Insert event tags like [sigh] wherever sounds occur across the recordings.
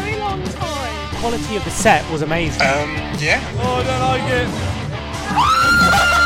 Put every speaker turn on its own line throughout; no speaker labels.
very long time.
quality of the set was amazing. Um, yeah?
Oh, I don't like it. [laughs]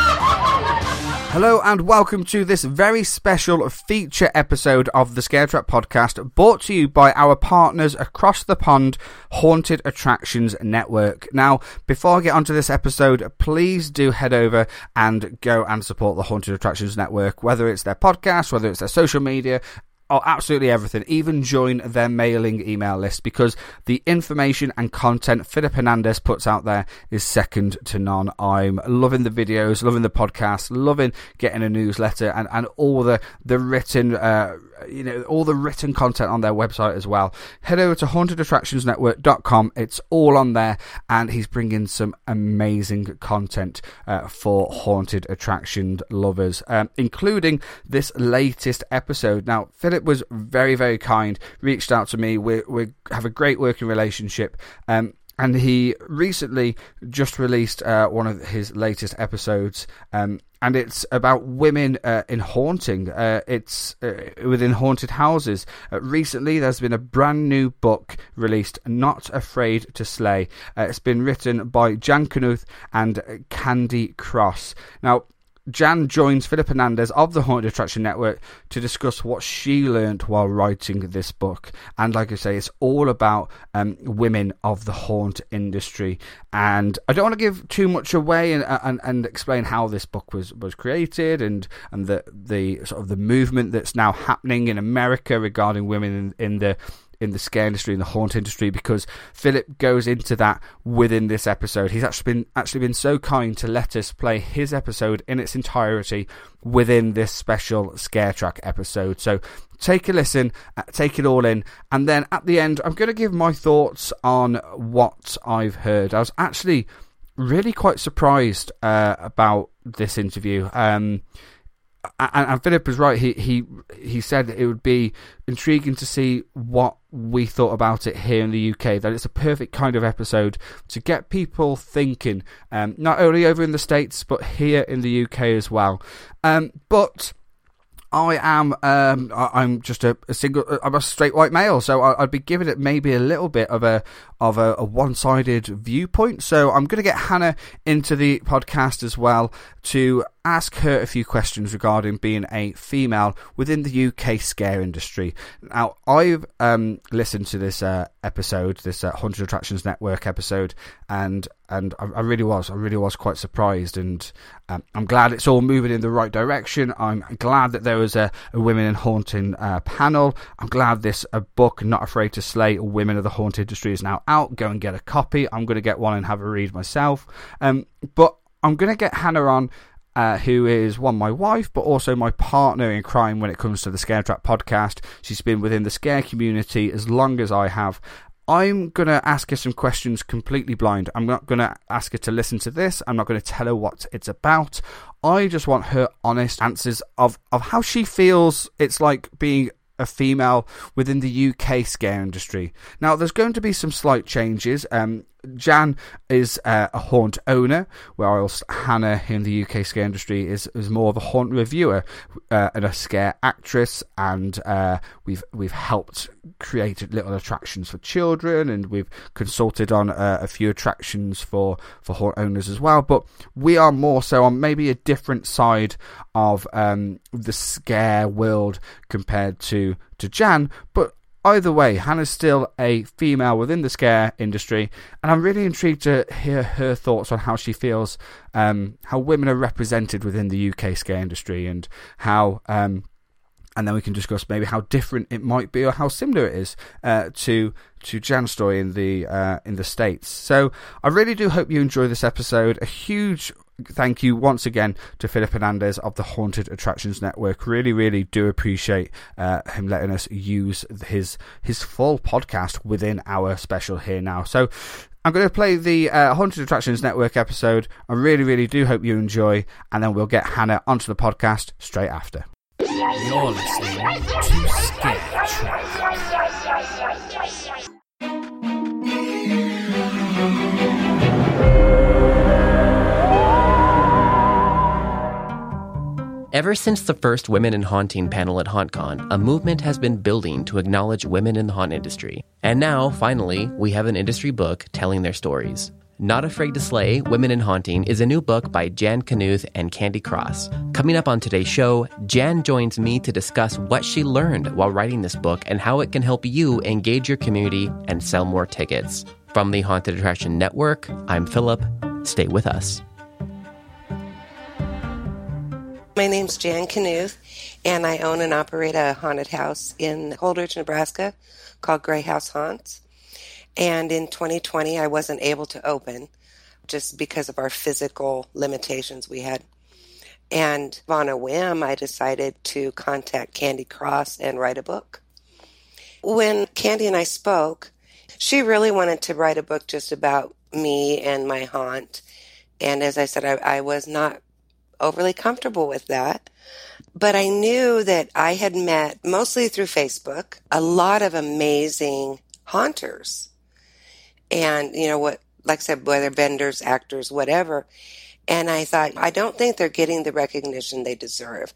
Hello and welcome to this very special feature episode of the Scare Track podcast brought to you by our partners across the pond, Haunted Attractions Network. Now, before I get onto this episode, please do head over and go and support the Haunted Attractions Network, whether it's their podcast, whether it's their social media, Oh, absolutely everything. Even join their mailing email list because the information and content Philip Hernandez puts out there is second to none. I'm loving the videos, loving the podcast, loving getting a newsletter and, and all the, the written, uh, you know, all the written content on their website as well. Head over to hauntedattractionsnetwork.com. It's all on there and he's bringing some amazing content uh, for haunted attraction lovers, um, including this latest episode. Now, Philip was very, very kind, reached out to me. We, we have a great working relationship. Um, and he recently just released uh, one of his latest episodes, um, and it's about women uh, in haunting. Uh, it's uh, within haunted houses. Uh, recently, there's been a brand new book released, "Not Afraid to Slay." Uh, it's been written by Jan Knuth and Candy Cross. Now. Jan joins Philip Hernandez of the Haunted Attraction Network to discuss what she learned while writing this book. And like I say, it's all about um, women of the haunt industry. And I don't want to give too much away and, and, and explain how this book was, was created and, and the, the sort of the movement that's now happening in America regarding women in, in the in the scare industry in the haunt industry because Philip goes into that within this episode. He's actually been actually been so kind to let us play his episode in its entirety within this special scare track episode. So take a listen, uh, take it all in, and then at the end I'm going to give my thoughts on what I've heard. I was actually really quite surprised uh, about this interview. Um, and, and Philip was right. He he he said it would be intriguing to see what we thought about it here in the UK. That it's a perfect kind of episode to get people thinking, um, not only over in the states but here in the UK as well. Um, but I am um, I- I'm just a, a single I'm a straight white male, so I, I'd be giving it maybe a little bit of a of a, a one sided viewpoint. So I'm going to get Hannah into the podcast as well to ask her a few questions regarding being a female within the UK scare industry. Now I've um, listened to this uh, episode, this uh, Haunted Attractions Network episode, and and I, really was I really was quite surprised, and um, I'm glad it's all moving in the right direction. I'm glad that there was a, a women in haunting uh, panel. I'm glad this book, Not Afraid to Slay, Women of the Haunt Industry, is now out. Go and get a copy. I'm going to get one and have a read myself. Um, but I'm going to get Hannah on. Uh, who is one my wife, but also my partner in crime when it comes to the Scare Track podcast. She's been within the scare community as long as I have. I'm going to ask her some questions completely blind. I'm not going to ask her to listen to this. I'm not going to tell her what it's about. I just want her honest answers of, of how she feels it's like being a female within the UK scare industry. Now, there's going to be some slight changes. Um, Jan is uh, a haunt owner, whilst Hannah in the UK scare industry is, is more of a haunt reviewer uh, and a scare actress. And uh, we've we've helped create little attractions for children, and we've consulted on uh, a few attractions for for haunt owners as well. But we are more so on maybe a different side of um, the scare world compared to to Jan, but either way, Hannah's still a female within the scare industry, and I'm really intrigued to hear her thoughts on how she feels, um, how women are represented within the UK scare industry, and how. Um, and then we can discuss maybe how different it might be or how similar it is uh, to to Jan's story in the uh, in the states. So I really do hope you enjoy this episode. A huge thank you once again to Philip Hernandez of the Haunted Attractions Network. Really, really do appreciate uh, him letting us use his his full podcast within our special here now. So. I'm going to play the uh, Haunted Attractions Network episode. I really, really do hope you enjoy, and then we'll get Hannah onto the podcast straight after.
You're listening to.
Ever since the first Women in Haunting panel at HauntCon, a movement has been building to acknowledge women in the haunt industry. And now, finally, we have an industry book telling their stories. Not Afraid to Slay Women in Haunting is a new book by Jan Knuth and Candy Cross. Coming up on today's show, Jan joins me to discuss what she learned while writing this book and how it can help you engage your community and sell more tickets. From the Haunted Attraction Network, I'm Philip. Stay with us.
My name's Jan Knuth, and I own and operate a haunted house in Holdrege, Nebraska called Gray House Haunts. And in 2020, I wasn't able to open just because of our physical limitations we had. And on a whim, I decided to contact Candy Cross and write a book. When Candy and I spoke, she really wanted to write a book just about me and my haunt. And as I said, I, I was not overly comfortable with that. But I knew that I had met, mostly through Facebook, a lot of amazing haunters. And, you know, what, like I said, whether benders, actors, whatever. And I thought, I don't think they're getting the recognition they deserve.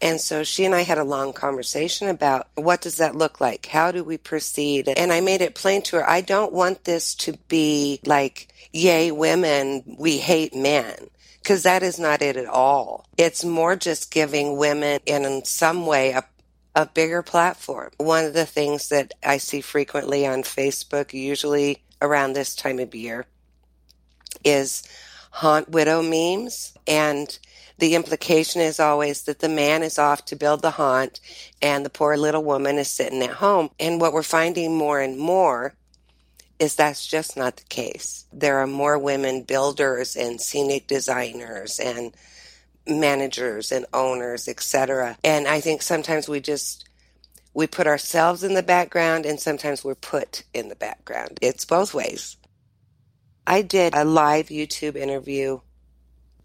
And so she and I had a long conversation about what does that look like? How do we proceed? And I made it plain to her, I don't want this to be like, yay, women, we hate men because that is not it at all. It's more just giving women in some way a a bigger platform. One of the things that I see frequently on Facebook, usually around this time of year, is haunt widow memes. And the implication is always that the man is off to build the haunt and the poor little woman is sitting at home. And what we're finding more and more is that's just not the case. There are more women builders and scenic designers and managers and owners, etc. And I think sometimes we just we put ourselves in the background and sometimes we're put in the background. It's both ways. I did a live YouTube interview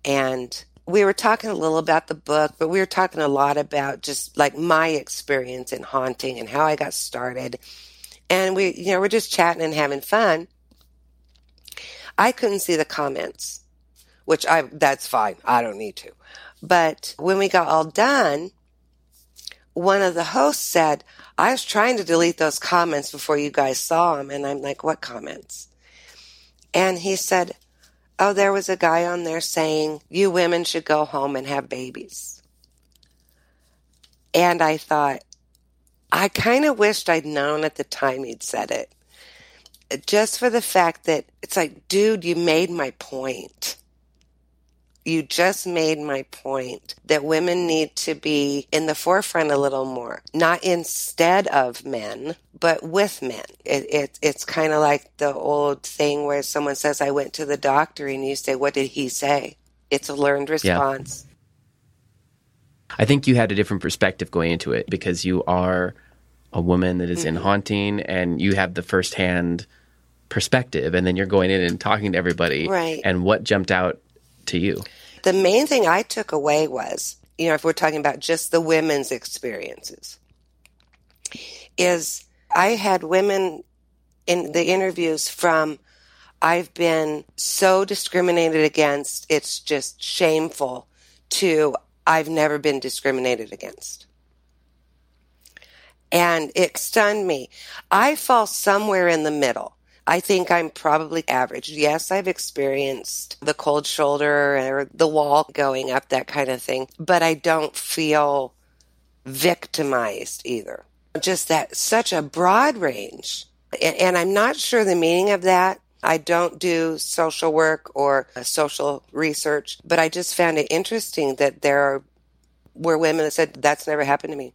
and we were talking a little about the book, but we were talking a lot about just like my experience in haunting and how I got started and we, you know, we're just chatting and having fun. I couldn't see the comments, which I, that's fine. I don't need to. But when we got all done, one of the hosts said, I was trying to delete those comments before you guys saw them. And I'm like, what comments? And he said, Oh, there was a guy on there saying, you women should go home and have babies. And I thought, I kind of wished I'd known at the time he'd said it. Just for the fact that it's like, dude, you made my point. You just made my point that women need to be in the forefront a little more, not instead of men, but with men. It, it it's kind of like the old thing where someone says, I went to the doctor, and you say, What did he say? It's a learned response.
I think you had a different perspective going into it because you are a woman that is
Mm-hmm.
in haunting and you have the firsthand perspective and then you're going in and talking to everybody.
Right.
And what jumped out to you?
The main thing I took away was, you know, if we're talking about just the women's experiences, is I had women in the interviews from I've been so discriminated against, it's just shameful, to I've never been discriminated against. And it stunned me. I fall somewhere in the middle. I think I'm probably average. Yes, I've experienced the cold shoulder or the wall going up, that kind of thing, but I don't feel victimized either. just that such a broad range. And, and I'm not sure the meaning of that. I don't do social work or uh, social research, but I just found it interesting that there are, were women that said, that's never happened to me.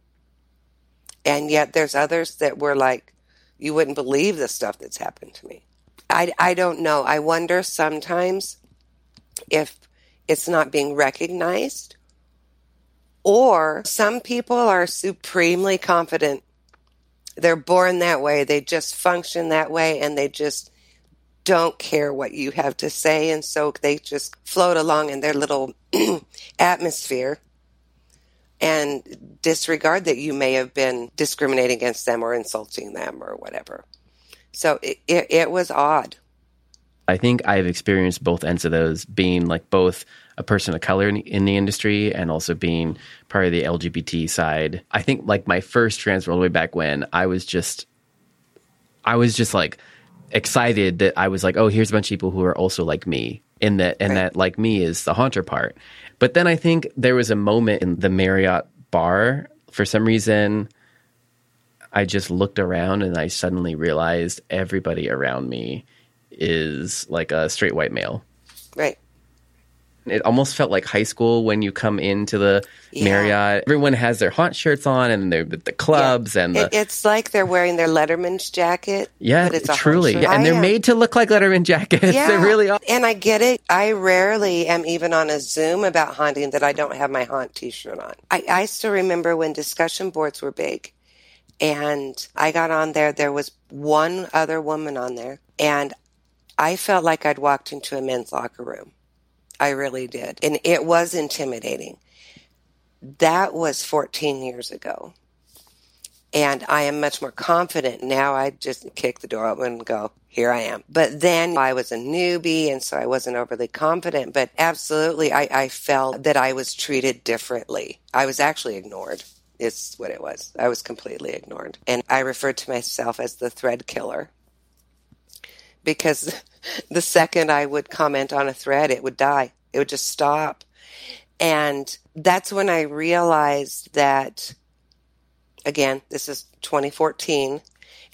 And yet there's others that were like, you wouldn't believe the stuff that's happened to me. I, I don't know. I wonder sometimes if it's not being recognized or some people are supremely confident. They're born that way. They just function that way and they just don't care what you have to say. And so they just float along in their little [clears throat] atmosphere and disregard that you may have been discriminating against them or insulting them or whatever. So it, it, it was odd.
I think I've experienced both ends of those, being like both a person of color in, in, the industry and also being part of the LGBT side. I think like my first transfer the way back when I was just, I was just like excited that I was like, oh, here's a bunch of people who are also like me. In that, and right. that like me is the haunter part. But then I think there was a moment in the Marriott bar for some reason. I just looked around and I suddenly realized everybody around me is like a straight white male.
Right.
It almost felt like high school when you come into the yeah. Marriott. Everyone has their haunt shirts on and they're the clubs yeah. and the,
it's like they're wearing their Letterman's jacket.
Yeah, it's truly. Yeah, and they're made to look like Letterman jackets. [laughs] Yeah. they really are.
And I get it. I rarely am even on a Zoom about haunting that I don't have my haunt T-shirt on. I, I still remember when discussion boards were big, and I got on there. There was one other woman on there, and I felt like I'd walked into a men's locker room. I really did. And it was intimidating. That was 14 years ago. And I am much more confident now. I just kick the door open and go, here I am. But then I was a newbie, and so I wasn't overly confident. But absolutely, I, I felt that I was treated differently. I was actually ignored, is what it was. I was completely ignored. And I referred to myself as the thread killer because the second I would comment on a thread, it would die. It would just stop. And that's when I realized that, again, this is 2014.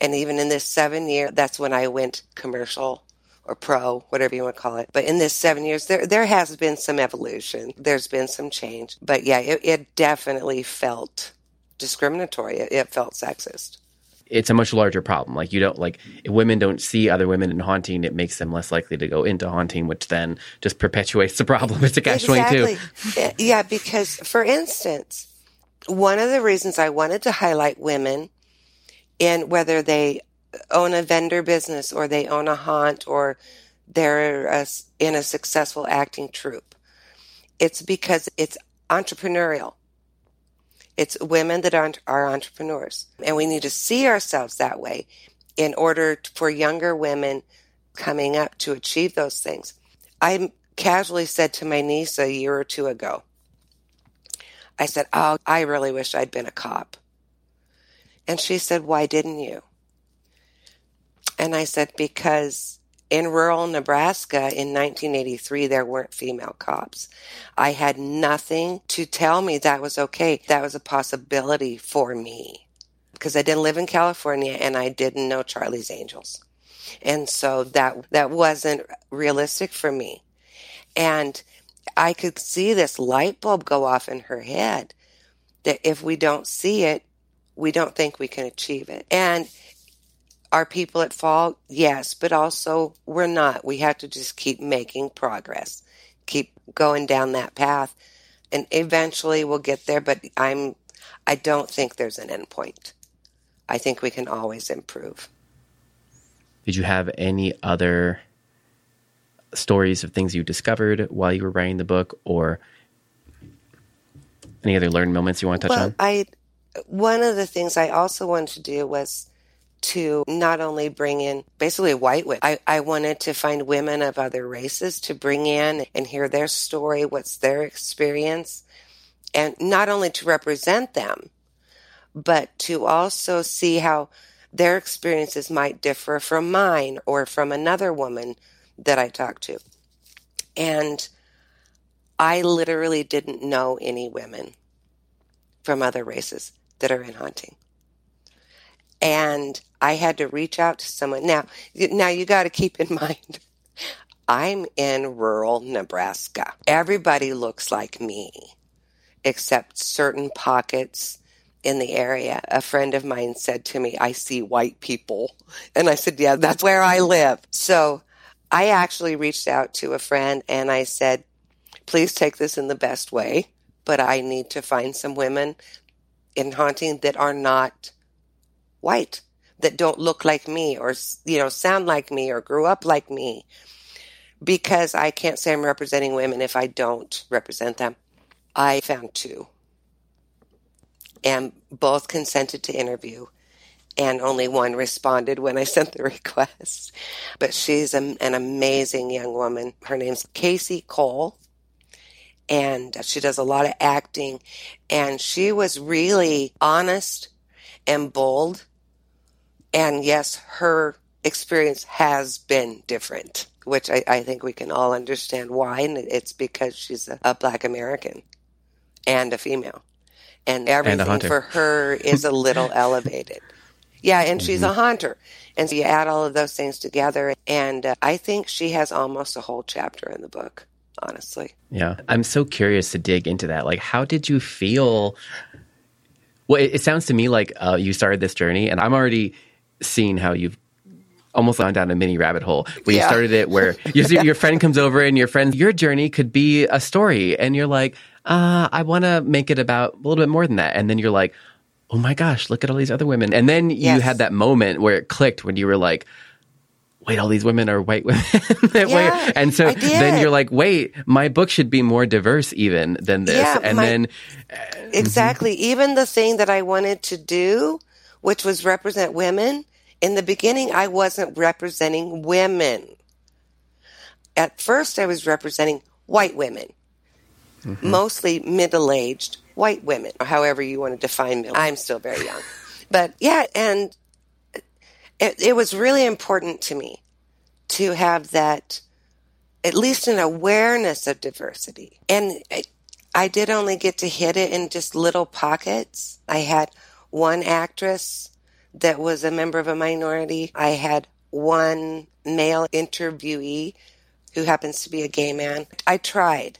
And even in this seven year, that's when I went commercial or pro, whatever you want to call it. But in this seven years, there, there has been some evolution. There's been some change. But yeah, it, it definitely felt discriminatory. It, it felt sexist
it's a much larger problem. Like you don't like women don't see other women in haunting, it makes them less likely to go into haunting, which then just perpetuates the problem. [laughs] It's a catch
exactly. Yeah, because for instance, one of the reasons I wanted to highlight women in whether they own a vendor business or they own a haunt or they're a, in a successful acting troupe, it's because it's entrepreneurial. It's women that are, are entrepreneurs. And we need to see ourselves that way in order for younger women coming up to achieve those things. I casually said to my niece a year or two ago, I said, Oh, I really wish I'd been a cop. And she said, Why didn't you? And I said, Because in rural Nebraska in 1983, there weren't female cops. I had nothing to tell me that was okay. That was a possibility for me because I didn't live in California and I didn't know Charlie's Angels. And so that, that wasn't realistic for me. And I could see this light bulb go off in her head that if we don't see it, we don't think we can achieve it. And are people at fault? Yes, but also we're not. We have to just keep making progress, keep going down that path, and eventually we'll get there. But I'm, I don't think there's an end point. I think we can always improve.
Did you have any other stories of things you discovered while you were writing the book, or any other learned moments you want to touch
well,
on?
I one of the things I also wanted to do was to not only bring in basically white women. I, I wanted to find women of other races to bring in and hear their story, what's their experience, and not only to represent them, but to also see how their experiences might differ from mine or from another woman that I talked to. And I literally didn't know any women from other races that are in haunting. and I had to reach out to someone. Now, now you got to keep in [laughs] mind, I'm in rural Nebraska. Everybody looks like me, except certain pockets in the area. A friend of mine said to me, I see white people. And I said, yeah, that's where I mm-hmm. live. So I actually reached out to a friend and I said, please take this in the best way, but I need to find some women in haunting that are not white, that don't look like me or, you know, sound like me or grew up like me. Because I can't say I'm representing women if I don't represent them. I found two and both consented to interview and only one responded when I [laughs] sent the request. But she's an amazing young woman. Her name's Casey Cole, and she does a lot of acting. And she was really honest and bold. And yes, her experience has been different, which I, I think we can all understand why. And it's because she's a, a Black American and a female. And everything
And
for her is a little [laughs] elevated. Yeah, and she's a haunter. And so you add all of those things together. And uh, I think she has almost a whole chapter in the book, honestly.
Yeah. I'm so curious to dig into that. Like, how did you feel? Well, it, it sounds to me like uh, you started this journey, and I'm already seeing how you've almost gone down a mini rabbit hole. When you
Yeah.
started it where [laughs] you see your friend comes over and your friend your journey could be a story and you're like uh, i want to make it about a little bit more than that. And then you're like oh my gosh look at all these other women. And then you
Yes.
had that moment where it clicked when you were like wait all these women are white women? [laughs]
Yeah,
and so then you're like wait my book should be more diverse even than this.
Yeah,
and
my-
then
Exactly. Even the thing that I wanted to do, which was represent women, in the beginning, I wasn't representing women. At first, I was representing white women, mm-hmm. mostly middle aged white women, or however you want to define middle. I'm still very young. [laughs] But yeah, and it, it was really important to me to have that at least an awareness of diversity. And I, I did only get to hit it in just little pockets. I had one actress that was a member of a minority. I had one male interviewee who happens to be a gay man. I tried,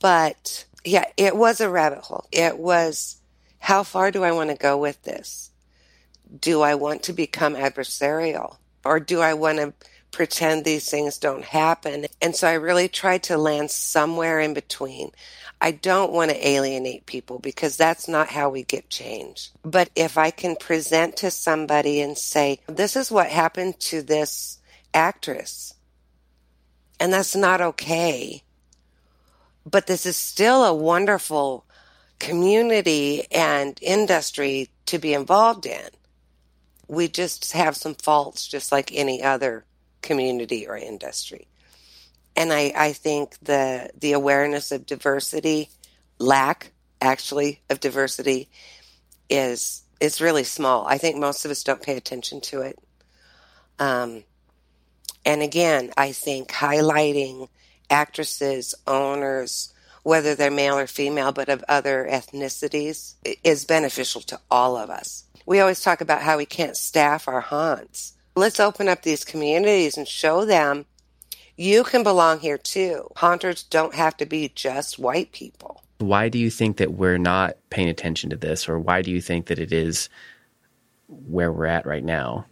but yeah, it was a rabbit hole. It was how far do I want to go with this? Do I want to become adversarial or do I want to pretend these things don't happen? And so I really tried to land somewhere in between. I don't want to alienate people because that's not how we get change. But if I can present to somebody and say, this is what happened to this actress, and that's not okay, but this is still a wonderful community and industry to be involved in. We just have some faults, just like any other community or industry. And I, I think the the awareness of diversity, lack actually of diversity, is is really small. I think most of us don't pay attention to it. Um, and again, I think highlighting actresses, owners, whether they're male or female, but of other ethnicities, is beneficial to all of us. We always talk about how we can't staff our haunts. Let's open up these communities and show them you can belong here too. Haunters don't have to be just white people.
why do you think that we're not paying attention to this or why do you think that it is where we're at right now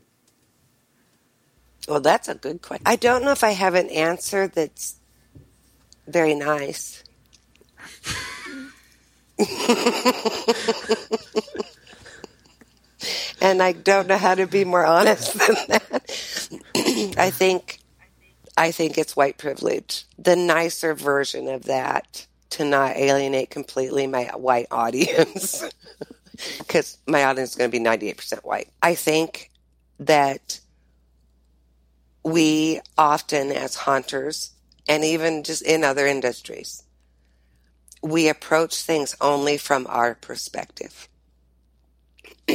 Well, that's a good question. I don't know if I have an answer that's very nice. [laughs] and I don't know how to be more honest than that. [clears throat] I think I think it's white privilege. The nicer version of that to not alienate completely my white audience [laughs] because my audience is going to be 98% white. I think that we often as haunters and even just in other industries we approach things only from our perspective [clears throat]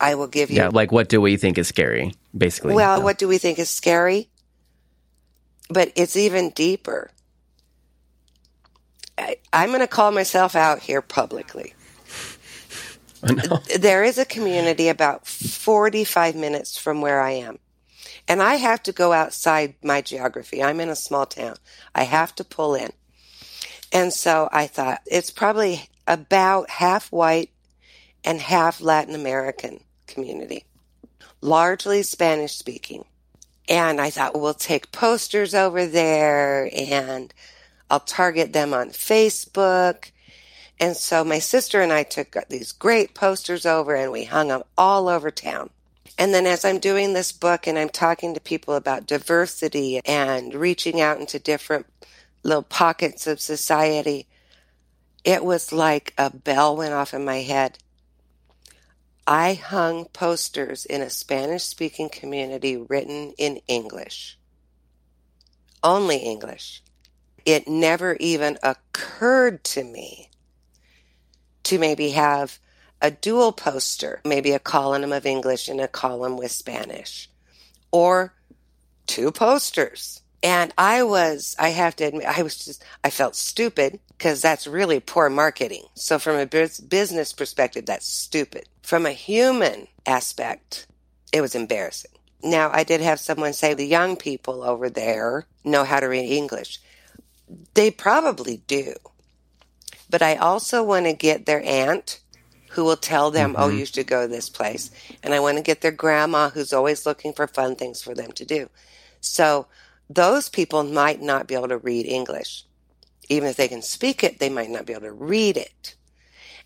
i will give you
yeah like what do we think is scary basically
well what do we think is scary but it's even deeper I, i'm going to call myself out here publicly There is a community about 45 minutes from where I am. And I have to go outside my geography. I'm in a small town. I have to pull in. And so I thought it's probably about half white and half Latin American community, largely Spanish speaking. And I thought, we'll take posters over there and I'll target them on Facebook. And so my sister and I took these great posters over and we hung them all over town. And then as I'm doing this book and I'm talking to people about diversity and reaching out into different little pockets of society, it was like a bell went off in my head. I hung posters in a Spanish speaking community written in English. Only English. It never even occurred to me to maybe have a dual poster, maybe a column of English and a column with Spanish, or two posters. And I was, I have to admit, I was just, I felt stupid because that's really poor marketing. So from a business perspective, that's stupid. From a human aspect, it was embarrassing. Now, I did have someone say the young people over there know how to read English. They probably do. But I also want to get their aunt who will tell them, oh, mm-hmm. oh, you should go to this place. And I want to get their grandma who's always looking for fun things for them to do. So those people might not be able to read English. Even if they can speak it, they might not be able to read it.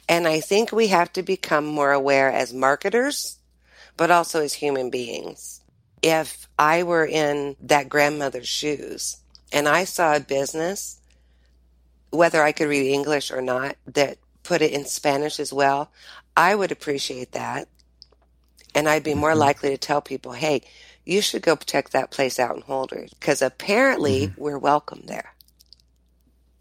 And I think we have to become more aware as marketers, but also as human beings. If I were in that grandmother's shoes and I saw a business, whether I could read English or not, that put it in Spanish as well, I would appreciate that. And I'd be more mm-hmm. likely to tell people, hey, you should go check that place out in Holdrege because apparently mm-hmm. we're welcome there.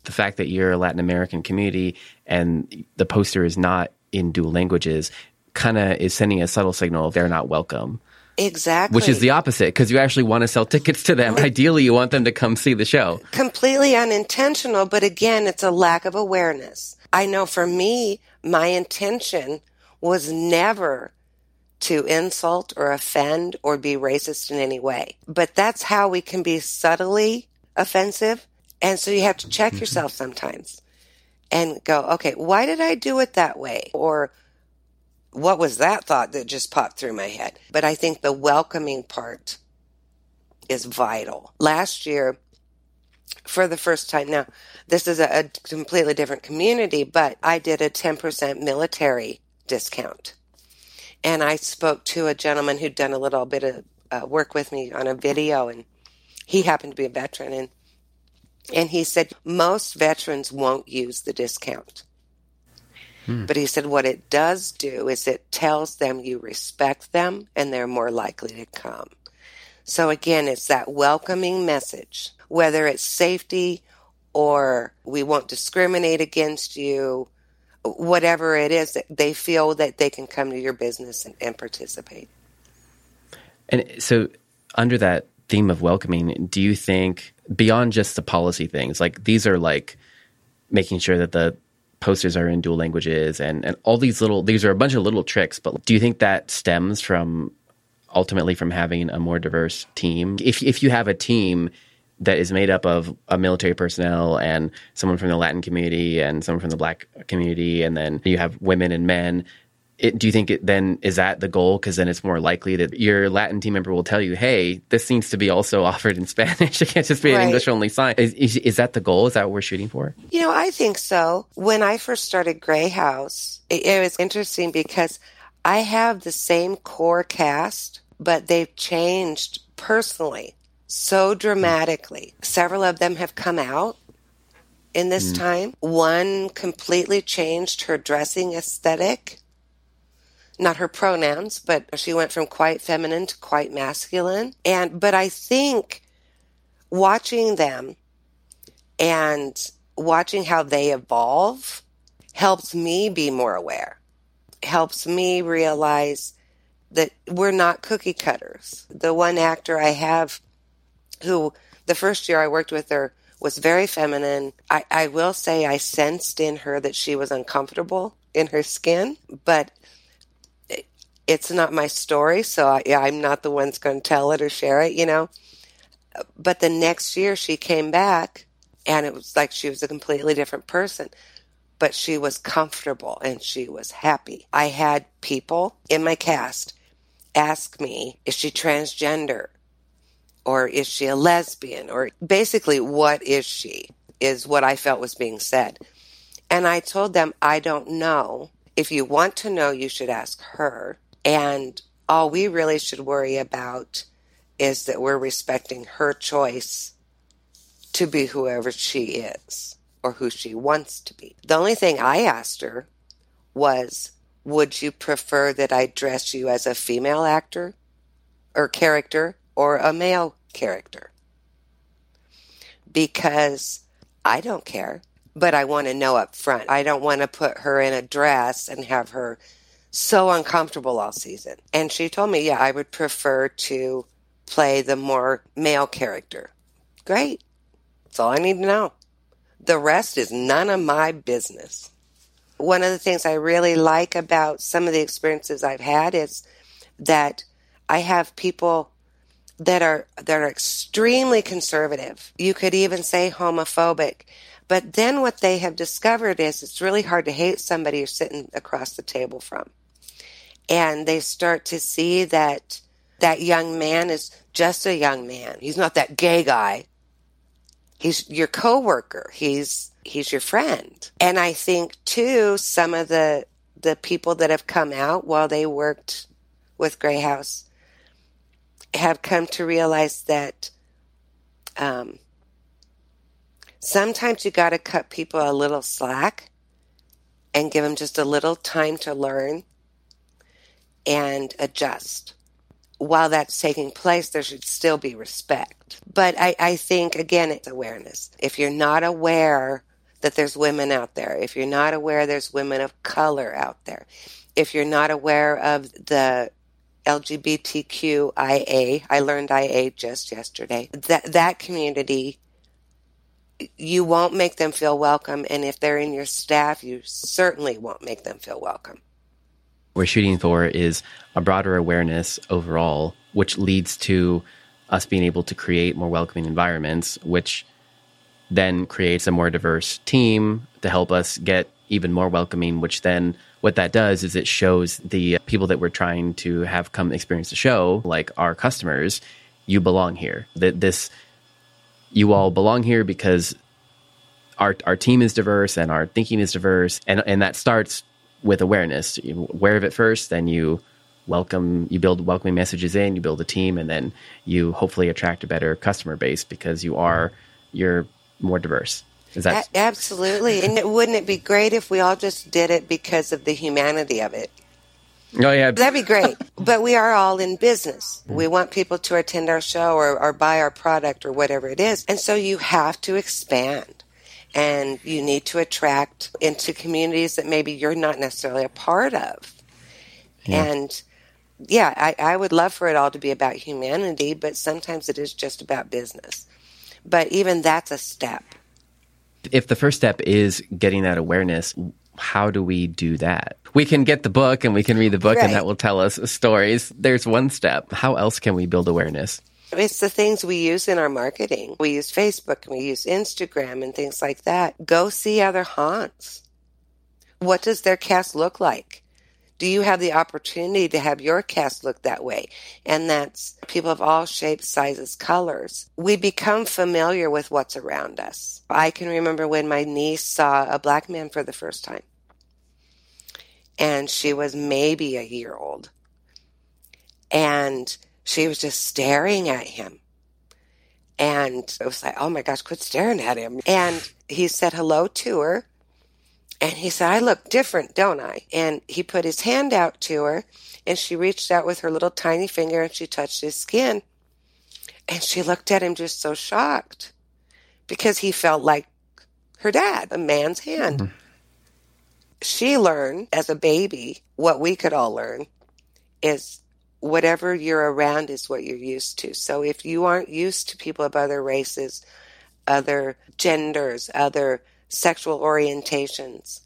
The fact that you're a Latin American community and the poster is not in dual languages kind of is sending a subtle signal they're not welcome.
Exactly.
Which is the opposite because you actually want to sell tickets to them. [laughs] Ideally, you want them to come see the show.
Completely unintentional, but again, it's a lack of awareness. I know for me, my intention was never to insult or offend or be racist in any way. But that's how we can be subtly offensive. And so you have to check mm-hmm. yourself sometimes and go, okay, why did I do it that way? Or what was that thought that just popped through my head? But I think the welcoming part is vital. Last year, for the first time, now this is a, a completely different community, but I did a 10% military discount. And I spoke to a gentleman who'd done a little bit of uh, work with me on a video, and he happened to be a veteran. And, and he said, most veterans won't use the discount. Hmm. But he said what it does do is it tells them you respect them and they're more likely to come. So again, it's that welcoming message, whether it's safety or we won't discriminate against you, whatever it is, that they feel that they can come to your business and, and participate.
And so, under that theme of welcoming, do you think beyond just the policy things, like these are like making sure that the posters are in dual languages and, and all these little these are a bunch of little tricks but do you think that stems from ultimately from having a more diverse team if if you have a team that is made up of a military personnel and someone from the Latin community and someone from the black community and then you have women and men it, do you think it then is that the goal? Because then it's more likely that your Latin team member will tell you, "Hey, this seems to be also [laughs] offered in Spanish. it can't just be an English only sign." Is, is, is, that the goal? Is that what we're shooting for?
You know, I think so. When I first started Grey House, it, it was interesting because I have the same core cast, but they've changed personally so dramatically. Several of them have come out in this mm. time. One completely changed her dressing aesthetic not her pronouns, but she went from quite feminine to quite masculine. And, but I think watching them and watching how they evolve helps me be more aware, helps me realize that we're not cookie cutters. The one actor I have who the first year I worked with her was very feminine. I, I will say I sensed in her that she was uncomfortable in her skin, but it- it's not my story, so I, I'm not the one that's going to tell it or share it, you know. But the next year she came back, and it was like she was a completely different person. But she was comfortable and she was happy. I had people in my cast ask me, is she transgender? Or is she a lesbian? Or basically, what is she? Is what I felt was being said. And I told them, I don't know. If you want to know, you should ask her. And all we really should worry about is that we're respecting her choice to be whoever she is or who she wants to be. The only thing I asked her was, would you prefer that I dress you as a female actor or character or a male character? Because I don't care, but I want to know up front. I don't want to put her in a dress and have her so uncomfortable all season. And she told me, yeah, I would prefer to play the more male character. Great. That's all I need to know. The rest is none of my business. One of the things I really like about some of the experiences I've had is that I have people that are that are extremely conservative. You could even say homophobic. But then what they have discovered is it's really hard to hate somebody you're sitting across the table from. And they start to see that that young man is just a young man. He's not that gay guy. He's your coworker. He's he's your friend. And I think too some of the the people that have come out while they worked with Grey House have come to realize that um, sometimes you got to cut people a little slack and give them just a little time to learn and adjust. While that's taking place, there should still be respect. But I, I think, again, it's awareness. If you're not aware that there's women out there, if you're not aware there's women of color out there, if you're not aware of the LGBTQIA, I learned IA just yesterday, that, that community, you won't make them feel welcome. And if they're in your staff, you certainly won't make them feel welcome.
we're shooting for is a broader awareness overall, which leads to us being able to create more welcoming environments, which then creates a more diverse team to help us get even more welcoming, which then what that does is it shows the people that we're trying to have come experience the show, like our customers, you belong here. That this you all belong here because our our team is diverse and our thinking is diverse. And and that starts with awareness. You aware of it first then you welcome you build welcoming messages in you build a team and then you hopefully attract a better customer base because you are you're more diverse is that
A- absolutely. And it, wouldn't it be great if we all just did it because of the humanity of it?
oh yeah
That'd be great. but we are all in business. Mm-hmm. We want people to attend our show or, or buy our product or whatever it is. And so you have to expand and you need to attract into communities that maybe you're not necessarily a part of. And yeah, I, I would love for it all to be about humanity, but sometimes it is just about business. But even that's a step.
If the first step is getting that awareness how do we do that we can get the book and we can read the book and that will tell us stories there's one step how else can we build awareness
It's the things we use in our marketing. We use Facebook and we use Instagram and things like that. Go see other haunts. What does their cast look like? Do you have the opportunity to have your cast look that way? And that's people of all shapes, sizes, colors. We become familiar with what's around us. I can remember when my niece saw a black man for the first time. And she was maybe a year old. And she was just staring at him. And it was like, oh my gosh, quit staring at him. And he said hello to her. And he said, I look different, don't I? And he put his hand out to her. And she reached out with her little tiny finger and she touched his skin. And she looked at him just so shocked because he felt like her dad, a man's hand. Mm-hmm. She learned as a baby what we could all learn is whatever you're around is what you're used to. So if you aren't used to people of other races, other genders, other sexual orientations,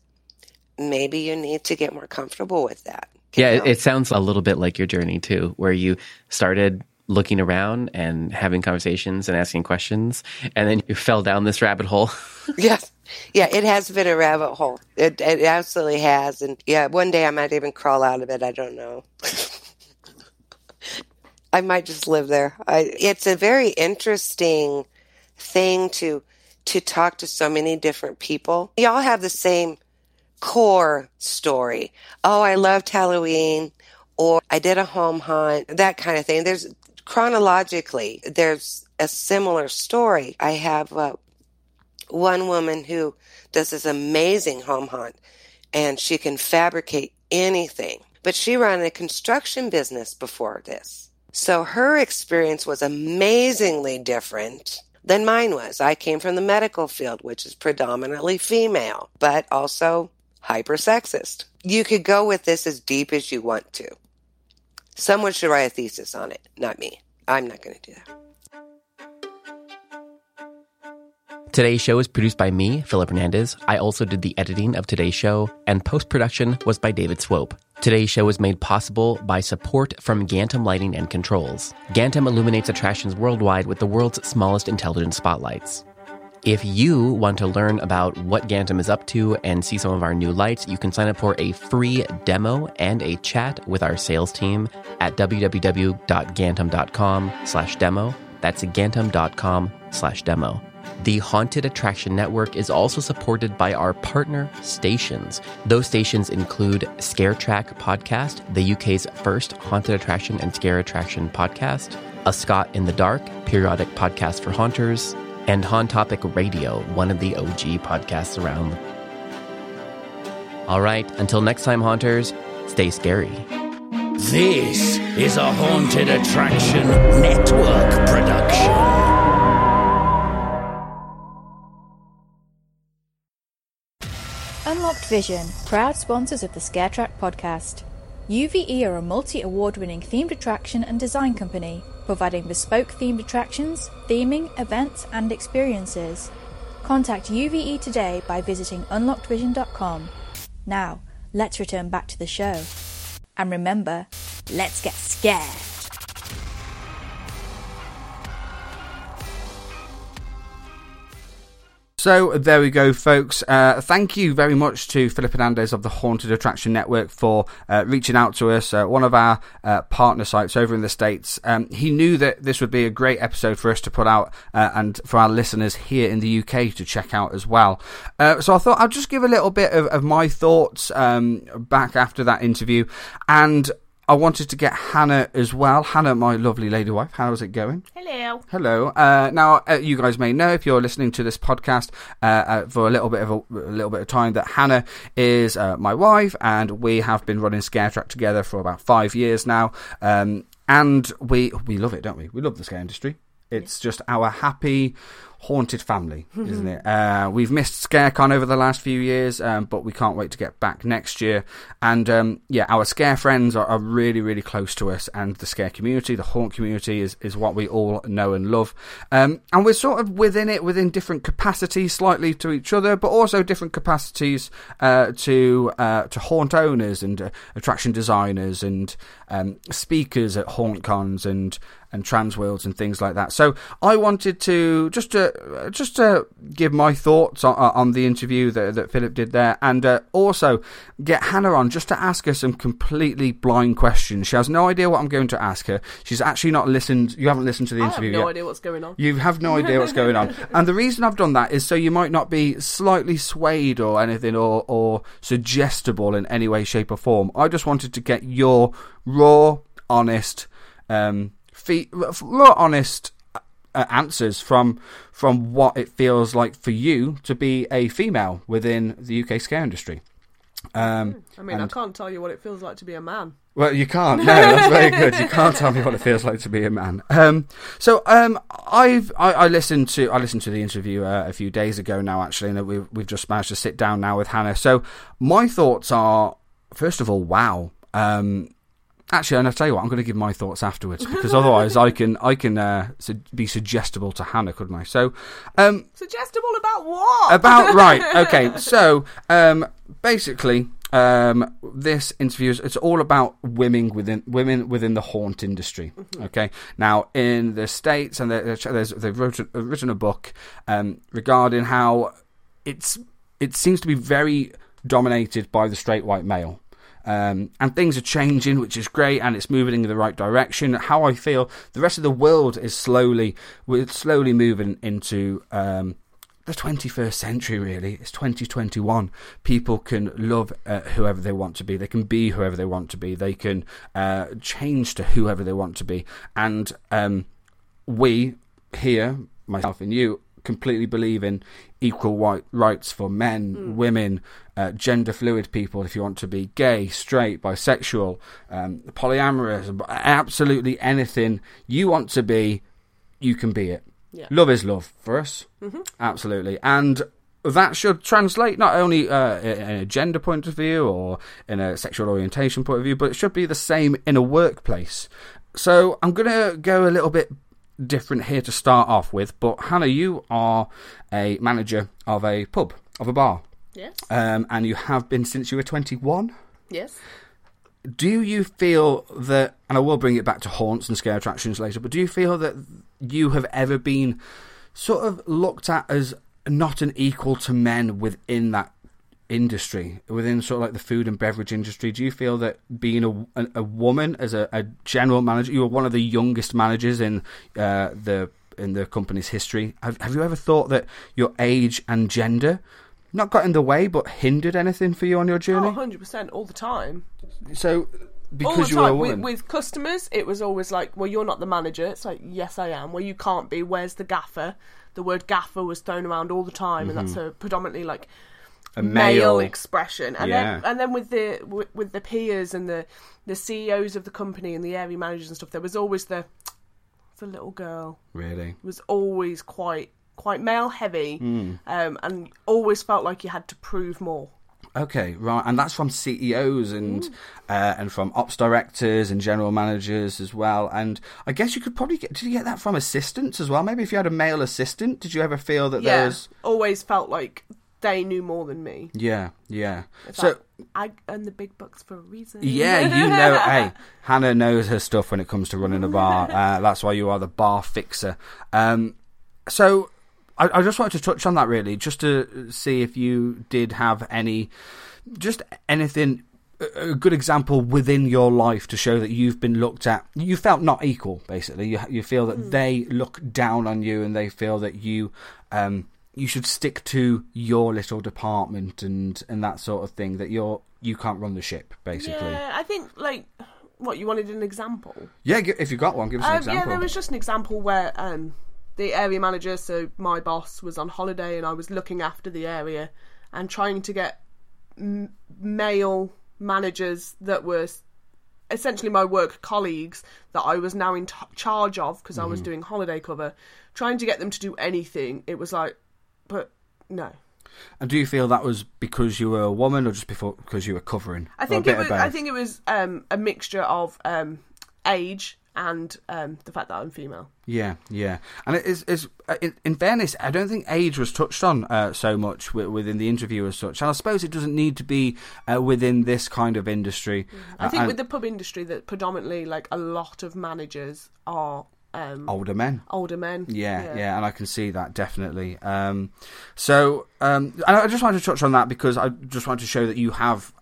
maybe you need to get more comfortable with that.
Yeah,
know?
it, sounds a little bit like your journey too, where you started looking around and having conversations and asking questions, and then you fell down this rabbit hole. [laughs]
Yes. Yeah, it has been a rabbit hole. It, it absolutely has. And yeah, one day I might even crawl out of it. I don't know. [laughs] I might just live there. I, it's a very interesting thing to to talk to so many different people. We all have the same core story. Oh, I loved Halloween, or I did a home hunt, that kind of thing. There's chronologically, there's a similar story. I have uh, one woman who does this amazing home hunt and she can fabricate anything. But she ran a construction business before this. So her experience was amazingly different than mine was. I came from the medical field, which is predominantly female, but also hyper sexist. You could go with this as deep as you want to. Someone should write a thesis on it, not me. I'm not going to do that.
Today's show is produced by me, Philip Hernandez. I also did the editing of today's show, and post production was by David Swope. Today's show is made possible by support from Gantom Lighting and Controls. Gantom illuminates attractions worldwide with the world's smallest intelligent spotlights. If you want to learn about what Gantom is up to and see some of our new lights, you can sign up for a free demo and a chat with our sales team at www.gantom.com slash demo. That's gantom.com slash demo. The Haunted Attraction Network is also supported by our partner stations. Those stations include Scare Track Podcast, the UK's first haunted attraction and scare attraction podcast, A Scott in the Dark, periodic podcast for haunters, and Haunt Topic Radio, one of the OG podcasts around. All right, until next time, haunters, stay scary.
This is a Haunted Attraction Network production.
Vision, proud sponsors of the ScareTrack podcast. UVE are a multi award winning themed attraction and design company, providing bespoke themed attractions, theming, events, and experiences. Contact UVE today by visiting unlockedvision.com. Now, let's return back to the show. And remember, let's get scared.
So there we go, folks. Uh, thank you very much to Philip Hernandez of the Haunted Attraction Network for uh, reaching out to us, uh, one of our uh, partner sites over in the States. Um, he knew that this would be a great episode for us to put out uh, and for our listeners here in the UK to check out as well. Uh, so I thought I'll just give a little bit of, of my thoughts um, back after that interview. And I wanted to get Hannah as well. Hannah, my lovely lady wife, how's it going?
Hello.
Hello. Uh, now, uh, you guys may know if you're listening to this podcast uh, uh, for a little bit of a, a little bit of time that Hannah is uh, my wife, and we have been running Scare Track together for about five years now. Um, and we we love it, don't we? We love the scare industry. It's just our happy, haunted family, isn't it? Uh, we've missed ScareCon over the last few years, um, but we can't wait to get back next year. And um, yeah, our scare friends are, are really, really close to us, and the scare community, the haunt community, is, is what we all know and love. Um, and we're sort of within it, within different capacities, slightly to each other, but also different capacities uh, to uh, to haunt owners and uh, attraction designers and um, speakers at haunt cons and and Transworlds and things like that. So I wanted to just to just to give my thoughts on, on the interview that, that Philip did there, and uh, also get Hannah on just to ask her some completely blind questions. She has no idea what I'm going to ask her. She's actually not listened. You haven't listened to the
I have
interview
no
yet.
idea what's going on.
You have no idea what's going on. [laughs] And the reason I've done that is so you might not be slightly swayed or anything or, or suggestible in any way, shape, or form. I just wanted to get your raw, honest, um, fe- raw, honest uh, answers from from what it feels like for you to be a female within the UK scare industry. Um,
I mean, I can't tell you what it feels like to be a man.
well, you can't. No, that's very good. You can't tell me what it feels like to be a man. Um, so um, I've I, I listened to I listened to the interview uh, a few days ago now, actually, and we've we've just managed to sit down now with Hannah. So my thoughts are, first of all, wow. Um, actually, and I'll tell you what, I'm going to give my thoughts afterwards [laughs] because otherwise I can I can uh, su- be suggestible to Hannah, couldn't I? So um,
Suggestible about what?
about [laughs] right. Okay. So, um, basically, um, this interview is it's all about women within women within the haunt industry. Okay, now in the states, and there- there's they've wrote, written a book um, regarding how it's it seems to be very dominated by the straight white male. Um, and things are changing, which is great, and it's moving in the right direction. How I feel the rest of the world is slowly, we're slowly moving into um, the 21st century. Really, it's 2021. People can love uh, whoever they want to be. They can be whoever they want to be. They can uh, change to whoever they want to be. And um, we here, myself and you, completely believe in equal white rights for men, women, uh, gender fluid people. If you want to be gay, straight, bisexual, um, polyamorous, absolutely anything you want to be, you can be it.
Yeah.
Love is love for us, absolutely, and that should translate not only uh, in a gender point of view or in a sexual orientation point of view, but it should be the same in a workplace. So I'm going to go a little bit different here to start off with. But Hannah, you are a manager of a pub, of a bar,
Yes.
um, and you have been since you were 21.
Yes.
Do you feel that, and I will bring it back to haunts and scare attractions later, but do you feel that you have ever been sort of looked at as not an equal to men within that industry, within sort of like the food and beverage industry? Do you feel that being a, a, a woman as a, a general manager, you were one of the youngest managers in uh, the in the company's history. Have, have you ever thought that your age and gender not got in the way, but hindered anything for you on your journey?
Oh, 100% all the time.
So because you were a woman,
With, with customers, it was always like, well, you're not the manager. It's like, yes, I am. Well, you can't be. Where's the gaffer? The word gaffer was thrown around all the time, and that's a predominantly like
Mm-hmm.
Male,
male,
expression. And
Yeah.
then and then with the with, with the peers and the the CEOs of the company and the area managers and stuff, there was always the the little girl
really.
was always quite quite male heavy,
Hmm.
um, and always felt like you had to prove more.
Okay, right, and that's from CEOs and uh, and from ops directors and general managers as well. And I guess you could probably get. Did you get that from assistants as well? Maybe if you had a male assistant, did you ever feel that there was?
always felt like they knew more than me.
Yeah, yeah.
It's
So
like, I earn the big bucks for a reason.
yeah, you [laughs] know, hey, Hannah knows her stuff when it comes to running a bar. [laughs] Uh, that's why you are the bar fixer. Um, so I, I just wanted to touch on that really, just to see if you did have any, just anything, a a good example within your life to show that you've been looked at. You felt not equal, basically. You you feel that they look down on you and they feel that you. Um, you should stick to your little department and, and that sort of thing. That you're you can't run the ship, basically.
Yeah, I think like what you wanted an example.
Yeah, if you got one, give us an
Um,
example.
yeah, there was just an example where um, the area manager, so my boss, was on holiday and I was looking after the area and trying to get m- male managers that were essentially my work colleagues that I was now in t- charge of because I
Mm-hmm.
was doing holiday cover, trying to get them to do anything. It was like, but no.
And do you feel that was because you were a woman, or just before because you were covering?
I think it was. I think it was um, a mixture of um, age and um, the fact that I'm female.
Yeah, yeah, and it is. is uh, in, in fairness, I don't think age was touched on uh, so much wi- within the interview as such, and I suppose it doesn't need to be uh, within this kind of industry.
I think
Uh,
with the pub industry, that predominantly like a lot of managers are um,
older men.
older men.
Yeah, yeah, and I can see that definitely. Um, so, um, and I just wanted to touch on that because I just wanted to show that you have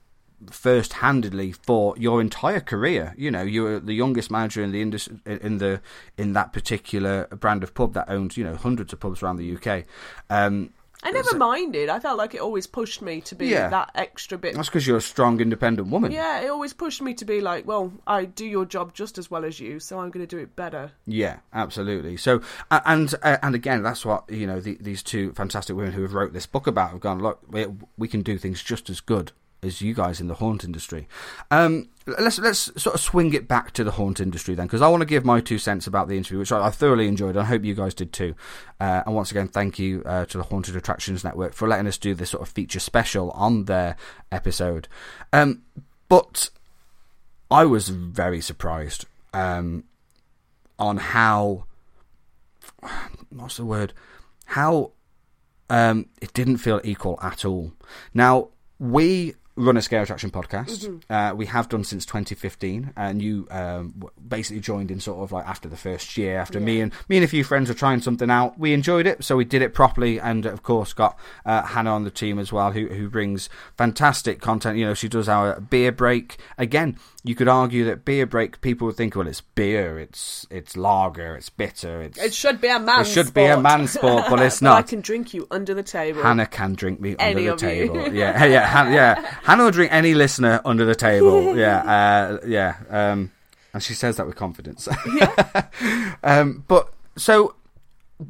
first-handedly for your entire career. You know, you were the youngest manager in the industry in the in that particular brand of pub that owns you know hundreds of pubs around the UK. Um,
I never minded. I felt like it always pushed me to be
Yeah.
that extra bit.
that's because you're a strong, independent woman.
Yeah, it always pushed me to be like, well, I do your job just as well as you, so I'm going to do it better.
Yeah, absolutely. So, a- and uh, and again, that's what you know. The, these two fantastic women who have wrote this book about have gone. Look, we, we can do things just as good as you guys in the haunt industry. Um, let's let's sort of swing it back to the haunt industry then, because I want to give my two cents about the interview, which I, I thoroughly enjoyed. I hope you guys did too. Uh, and once again, thank you uh, to the Haunted Attractions Network for letting us do this sort of feature special on their episode. Um, but I was very surprised um, on how what's the word? How um, it didn't feel equal at all. Now, we run a scare attraction podcast.
Mm-hmm.
Uh, we have done since 2015, and you um, basically joined in sort of like after the first year. After me and me and a few friends were trying something out, we enjoyed it, so we did it properly, and of course got uh, Hannah on the team as well, who who brings fantastic content. You know, she does our beer break again. You could argue that beer break people would think, well, it's beer, it's it's lager, it's bitter, it's
It should be a man.
it should be a
sport.
man's sport, but it's [laughs]
But I can drink you under the table.
Hannah can drink me
Any
under the table. [laughs] Yeah, yeah, Han- yeah. Hannah will drink any listener under the table. [laughs] Yeah, uh, yeah. Um, and she says that with confidence. um, but so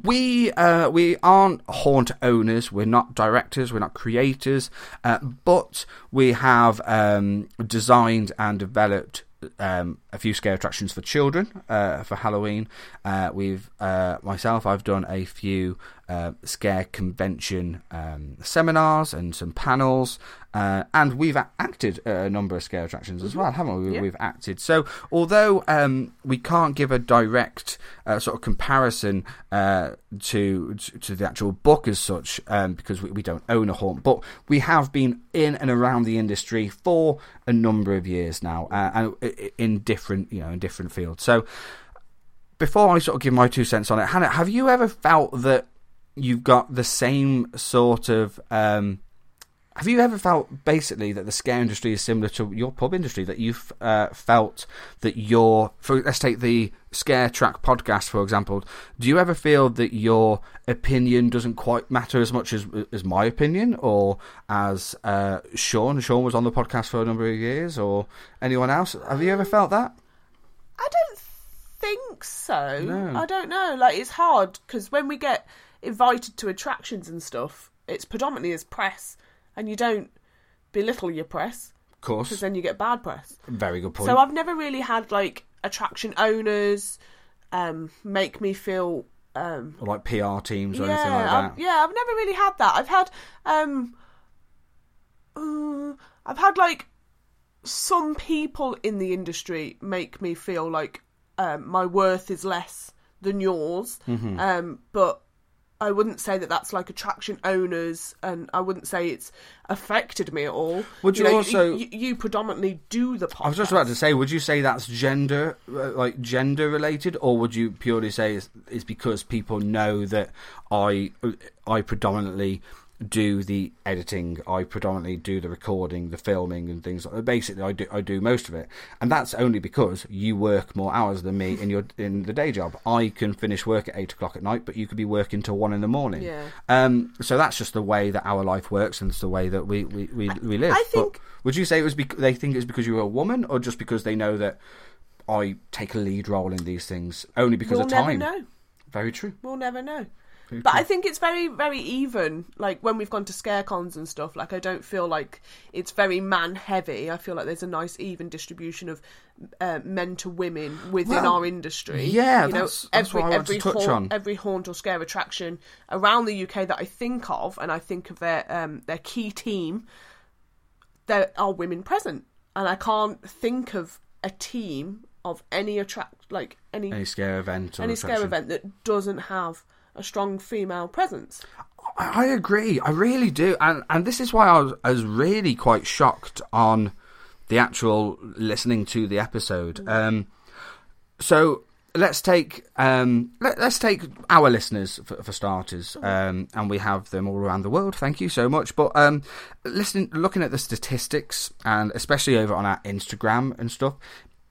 we uh, we aren't haunt owners. We're not directors. We're not creators. Uh, but we have um, designed and developed um, a few scare attractions for children uh, for Halloween. Uh, we've uh, myself. I've done a few uh, scare convention um, seminars and some panels, uh, and we've a- acted a number of scare attractions as well, haven't we?
Yeah.
We've acted. So although um, we can't give a direct uh, sort of comparison uh, to to the actual book as such, um, because we, we don't own a haunt, but we have been in and around the industry for a number of years now, uh, and in different you know in different fields. So before I sort of give my two cents on it, Hannah, have you ever felt that you've got the same sort of um, have you ever felt basically that the scare industry is similar to your pub industry? That you've uh, felt that your, for let's take the Scare Track podcast for example. Do you ever feel that your opinion doesn't quite matter as much as as my opinion, or as uh, Sean? Sean was on the podcast for a number of years, or anyone else. Have you ever felt that?
I don't think so.
No.
I don't know. Like it's hard because when we get invited to attractions and stuff, it's predominantly as press, and you don't belittle your press
Of course,
because then you get bad press.
very good point.
So I've never really had like attraction owners um, make me feel um,
or like PR teams or
yeah,
anything like
I've,
that.
yeah. I've never really had that. I've had um, uh, I've had like some people in the industry make me feel like um, my worth is less than yours.
Mm-hmm.
Um, but I wouldn't say that that's like attraction owners, and I wouldn't say it's affected me at all.
Would you
know,
also-
You, you predominantly do the podcast.
I was just about to say, would you say that's gender, uh, like gender related, or would you purely say it's, it's because people know that I, I predominantly do the editing, I predominantly do the recording, the filming, and things. like that. Basically, I do I do most of it, and that's only because you work more hours than me in your in the day job. I can finish work at eight o'clock at night, but you could be working till one in the morning.
Yeah.
Um. So that's just the way that our life works, and it's the way that we we we, we live.
I
But-
think-
would you say it was because they think it's because you're a woman, or just because they know that I take a lead role in these things only because
we'll
of
never
time?
know.
Very true.
We'll never know. But I [laughs] think it's very, very even. Like when we've gone to scare cons and stuff, like I don't feel like it's very man heavy. I feel like there's a nice even distribution of uh, men to women within
Well,
our industry.
yeah,
you know,
that's- that's
every
what I wanted to touch
haunt,
on.
every haunt or scare attraction around the UK that I think of, and I think of their um, their key team. There are women present, and I can't think of a team of any attract like any
Any scare event or
any scare event that doesn't have a strong female presence.
I I agree. I really do, and and this is why I was, I was really quite shocked on the actual listening to the episode. Um, so let's take um, let, us take our listeners for, for starters, um, and we have them all around the world. Thank you so much. But um, listening, looking at the statistics, and especially over on our Instagram and stuff,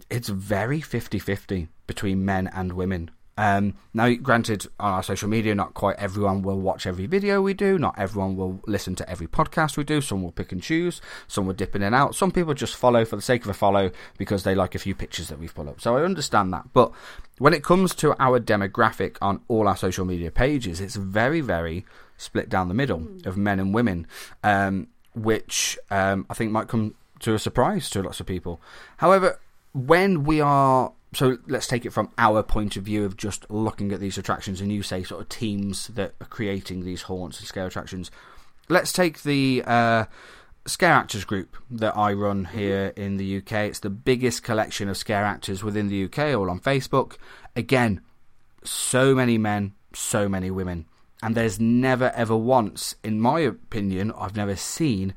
it's very 50-50 between men and women. Um, now, granted, on our social media, not quite everyone will watch every video we do. Not everyone will listen to every podcast we do. Some will pick and choose. Some will dip in and out. Some people just follow for the sake of a follow because they like a few pictures that we've put up. So I understand that. But when it comes to our demographic on all our social media pages, it's very, very split down the middle of men and women, um, which um, I think might come to a surprise to lots of people. However, when we are so let's take it from our point of view of just looking at these attractions and you say sort of teams that are creating these haunts and scare attractions. Let's take the uh, scare actors group that i run here in the uk it's the biggest collection of scare actors within the uk all on facebook. Again so many men so many women. And there's never ever once in my opinion i've never seen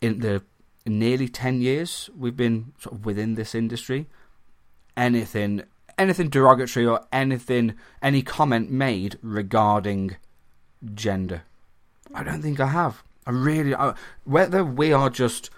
in the nearly ten years we've been sort of within this industry, anything anything derogatory or anything any comment made regarding gender. I don't think I have. I really I, whether we are just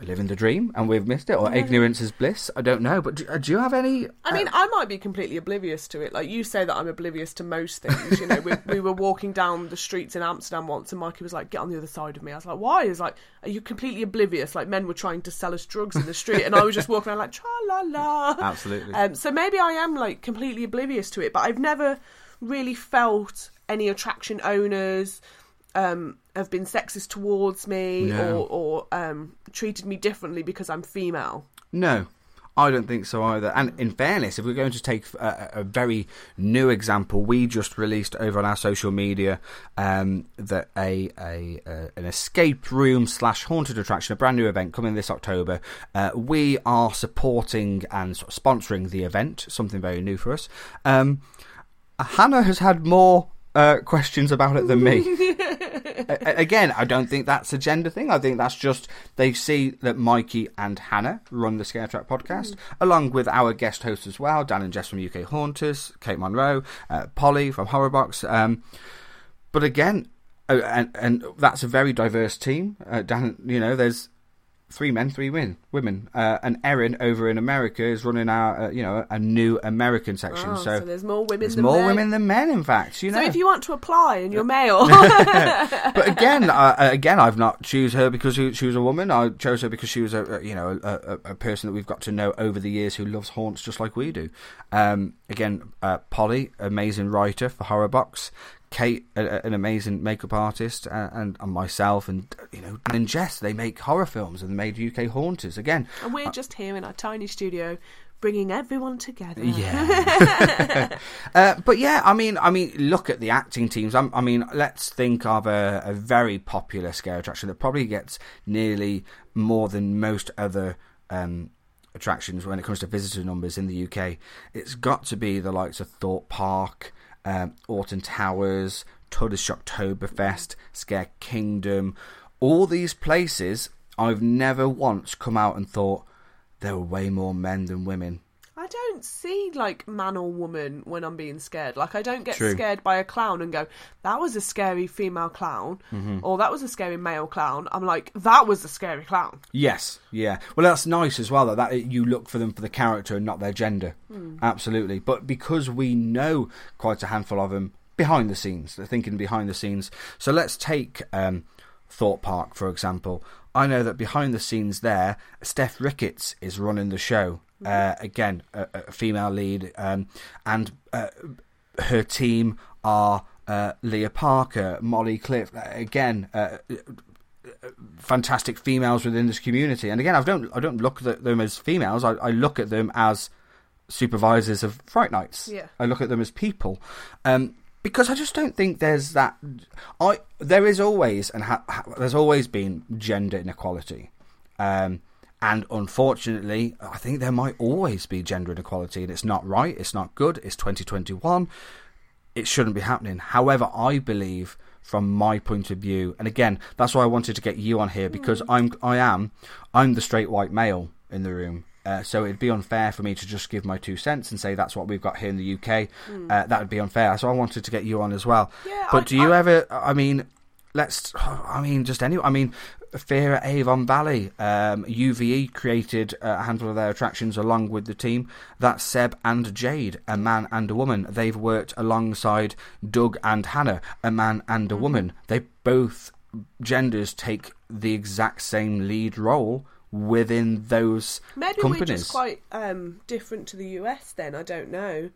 living the dream and we've missed it or ignorance is bliss. I don't know. But do, uh, do you have any?
I mean, I might be completely oblivious to it. Like you say that I'm oblivious to most things. You know, we, [laughs] we were walking down the streets in Amsterdam once, and Mikey was like, "Get on the other side of me." I was like, "Why?" He's like, "Are you completely oblivious?" Like men were trying to sell us drugs in the street, and I was just walking around like, "Tra la la." [laughs]
Absolutely.
Um, so maybe I am like completely oblivious to it, but I've never really felt any attraction owners um, have been sexist towards me
No.
or, or um, treated me differently because I'm female.
No, I don't think so either. And in fairness, if we're going to take a, a very new example, we just released over on our social media um, that a, a, a an escape room slash haunted attraction, a brand new event coming this October. Uh, we are supporting and sort of sponsoring the event, something very new for us. Um, Hannah has had more uh, questions about it than me. [laughs] Again, I don't think that's a gender thing. I think that's just they see that Mikey and Hannah run the Scare Track podcast, along with our guest hosts as well, Dan and Jess from UK Haunters, Kate Monroe, uh, Polly from Horrorbox. Um, but again, uh, and and that's a very diverse team. Uh, Dan, you know, there's three men, three win, women, uh, and Erin over in America is running our, uh, you know, a new American section.
Oh,
so,
so there's more women
there's
than
more
men.
women than men, in fact. You know,
So if you want to apply and you're male, [laughs]
but again, uh, again, I've not choose her because she, was a woman. I chose her because she was a, you know a, a, a person that we've got to know over the years who loves haunts just like we do. Um, again, uh, Polly, amazing writer for Horrorbox. Kate, a, an amazing makeup artist, uh, and, and myself, and you know, and Jess, they make horror films and they made UK Haunters. Again,
and we're just here in our tiny studio, bringing everyone together.
Yeah. [laughs] [laughs] uh, but yeah, I mean, I mean, look at the acting teams. i I mean, let's think of a, a very popular scare attraction that probably gets nearly more than most other um, attractions when it comes to visitor numbers in the UK. It's got to be the likes of Thorpe Park, um, Alton Towers, Tulleys Shocktoberfest, Scare Kingdom. All these places, I've never once come out and thought there were way more men than women.
I don't see like man or woman when I'm being scared. Like I don't get
True.
scared by a clown and go, "That was a scary female clown,"
Mm-hmm.
or "That was a scary male clown." I'm like, "That was a scary clown."
Yes, yeah. Well, that's nice as well. Though, that you look for them for the character and not their gender. Absolutely. But because we know quite a handful of them behind the scenes, they're thinking behind the scenes. So let's take um, Thorpe Park for example. I know that behind the scenes there, Steph Ricketts is running the show. Uh, again, a, a female lead, um, and uh, her team are uh, Leah Parker, Molly Cliff. uh, Again, uh, fantastic females within this community. And again, I don't I don't look at them as females. I, I look at them as supervisors of Fright Nights.
Yeah.
I look at them as people. Um, because I just don't think there's that. I there is always and ha, ha, there's always been gender inequality, um, and unfortunately, I think there might always be gender inequality, and it's not right. It's not good. It's 2021 it shouldn't be happening. However, I believe from my point of view, and again, that's why I wanted to get you on here because I'm I am I'm the straight white male in the room. Uh, so it'd be unfair for me to just give my two cents and say that's what we've got here in the UK. Uh, that would be unfair. So I wanted to get you on as well.
Yeah,
but
I-
do you
I-
ever? I mean, let's. [sighs] I mean, just any. I mean, Fear at Avon Valley. Um, UVE created a handful of their attractions along with the team. That's Seb and Jade, a man and a woman. They've worked alongside Doug and Hannah, a man and a woman. They both genders take the exact same lead role within those
Maybe
companies.
we're just quite um, different to the US. Then I don't know.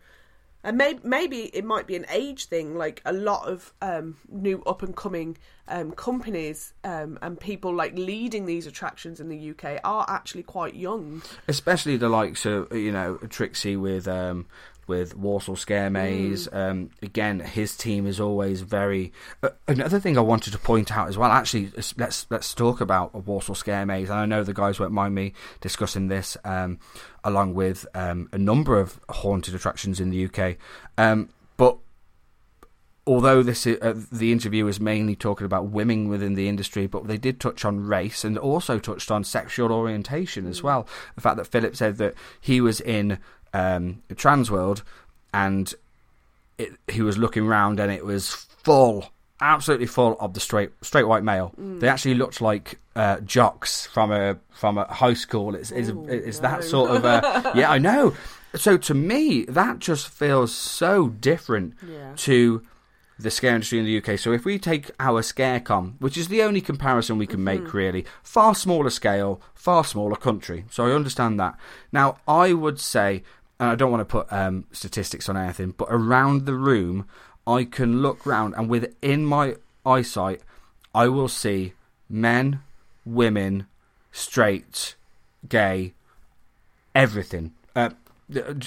And maybe maybe it might be an age thing. Like a lot of um, new up and coming um, companies um, and people like leading these attractions in the UK are actually quite young.
especially the likes of you know Trixie with um with Warsaw Scare Maze. Um, again, his team is always very. Uh, another thing I wanted to point out as well. Actually, let's let's talk about Warsaw Scare Maze. And I know the guys won't mind me discussing this, um, along with um, a number of haunted attractions in the UK. Although this is, uh, the interview is mainly talking about women within the industry, but they did touch on race and also touched on sexual orientation as well. The fact that Philip said that he was in um, the Transworld and it, he was looking round and it was full, absolutely full of the straight straight white male. They actually looked like uh, jocks from a from a high school. It's it's,
Ooh,
it's
no.
that sort of uh, [laughs] yeah, I know. So to me, that just feels so different
Yeah.
to the scare industry in the UK. So if we take our ScareCon, which is the only comparison we can make really, far smaller scale, far smaller country. So I understand that. Now I would say, and I don't want to put um, statistics on anything, but around the room, I can look round and within my eyesight, I will see men, women, straight, gay, everything. Uh,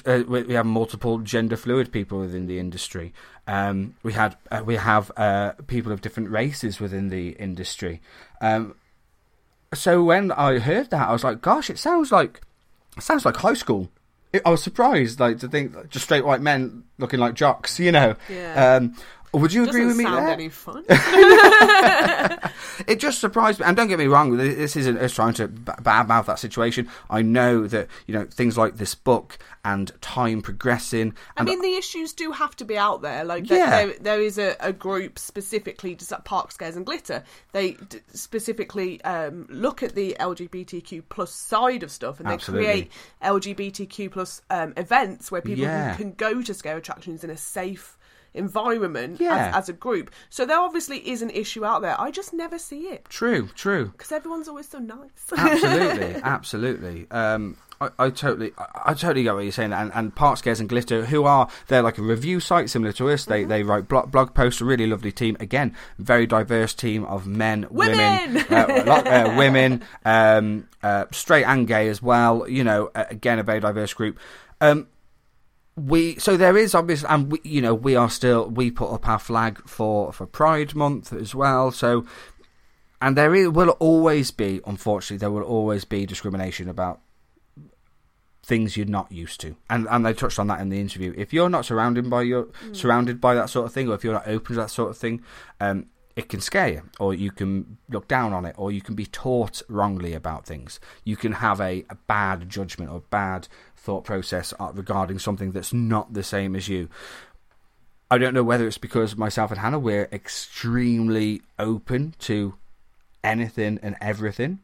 uh, we we have multiple gender fluid people within the industry. Um, we had uh, we have uh, people of different races within the industry. Um, so when I heard that, I was like, "Gosh, it sounds like it sounds like high school." It, I was surprised, like to think just straight white men looking like jocks. You know.
Yeah.
Um, would you agree with me
sound
there?
any fun. [laughs] [laughs]
it just surprised me. And don't get me wrong, this isn't us trying to badmouth that situation. I know that you know things like this book and time progressing.
I mean, the issues do have to be out there. Like,
Yeah.
there, there, is a, a group specifically to Park Scares and Glitter. They d- specifically um, look at the LGBTQ plus side of stuff, and
Absolutely.
they create LGBTQ plus um, events where people
Yeah.
can, can go to scare attractions in a safe environment
Yeah.
as, as a group. So there obviously is an issue out there. I just never see it
true, true.
because everyone's always so nice.
absolutely, [laughs] absolutely. Um, I, I totally, I, I totally get what you're saying. And, and Park Scares and Glitter, who are they're like a review site similar to us. They they write blog, blog posts. A really lovely team. Again, very diverse team of men, women,
Women!
uh, lot, uh, [laughs] women, um, uh, straight and gay as well. You know, uh, again, a very diverse group. Um, we so there is obviously and we, you know we are still we put up our flag for for pride month as well so and there is, will always be unfortunately there will always be discrimination about things you're not used to. And and they touched on that in the interview. If you're not surrounded by your surrounded by that sort of thing or if you're not open to that sort of thing um it can scare you or you can look down on it or you can be taught wrongly about things you can have a, a bad judgment or bad thought process uh, regarding something that's not the same as you I don't know whether it's because myself and Hannah we're extremely open to anything and everything.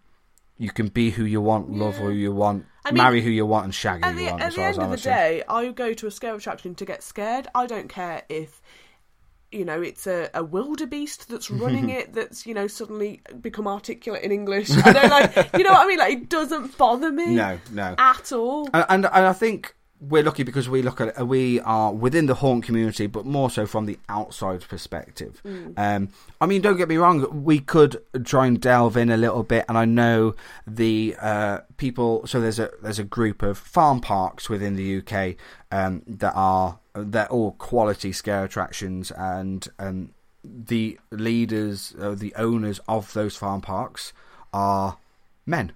You can be who you want, love who you want,
I mean,
marry who you want, and shag who
at
you want.
at
as
the end of the day, I go to a scare attraction to get scared. I don't care if you know it's a, a wildebeest that's [laughs] running it that's you know suddenly become articulate in English. I don't like [laughs] you know what I mean. Like it doesn't bother me.
No, no.
at all.
and, and and I think we're lucky because we look at it, we are within the haunt community, but more so from the outside perspective. Um, I mean, don't get me wrong, we could try and delve in a little bit, and I know the uh, people. So there's a there's a group of farm parks within the UK um, that are they're all quality scare attractions, and and the leaders, uh, the owners of those farm parks are men.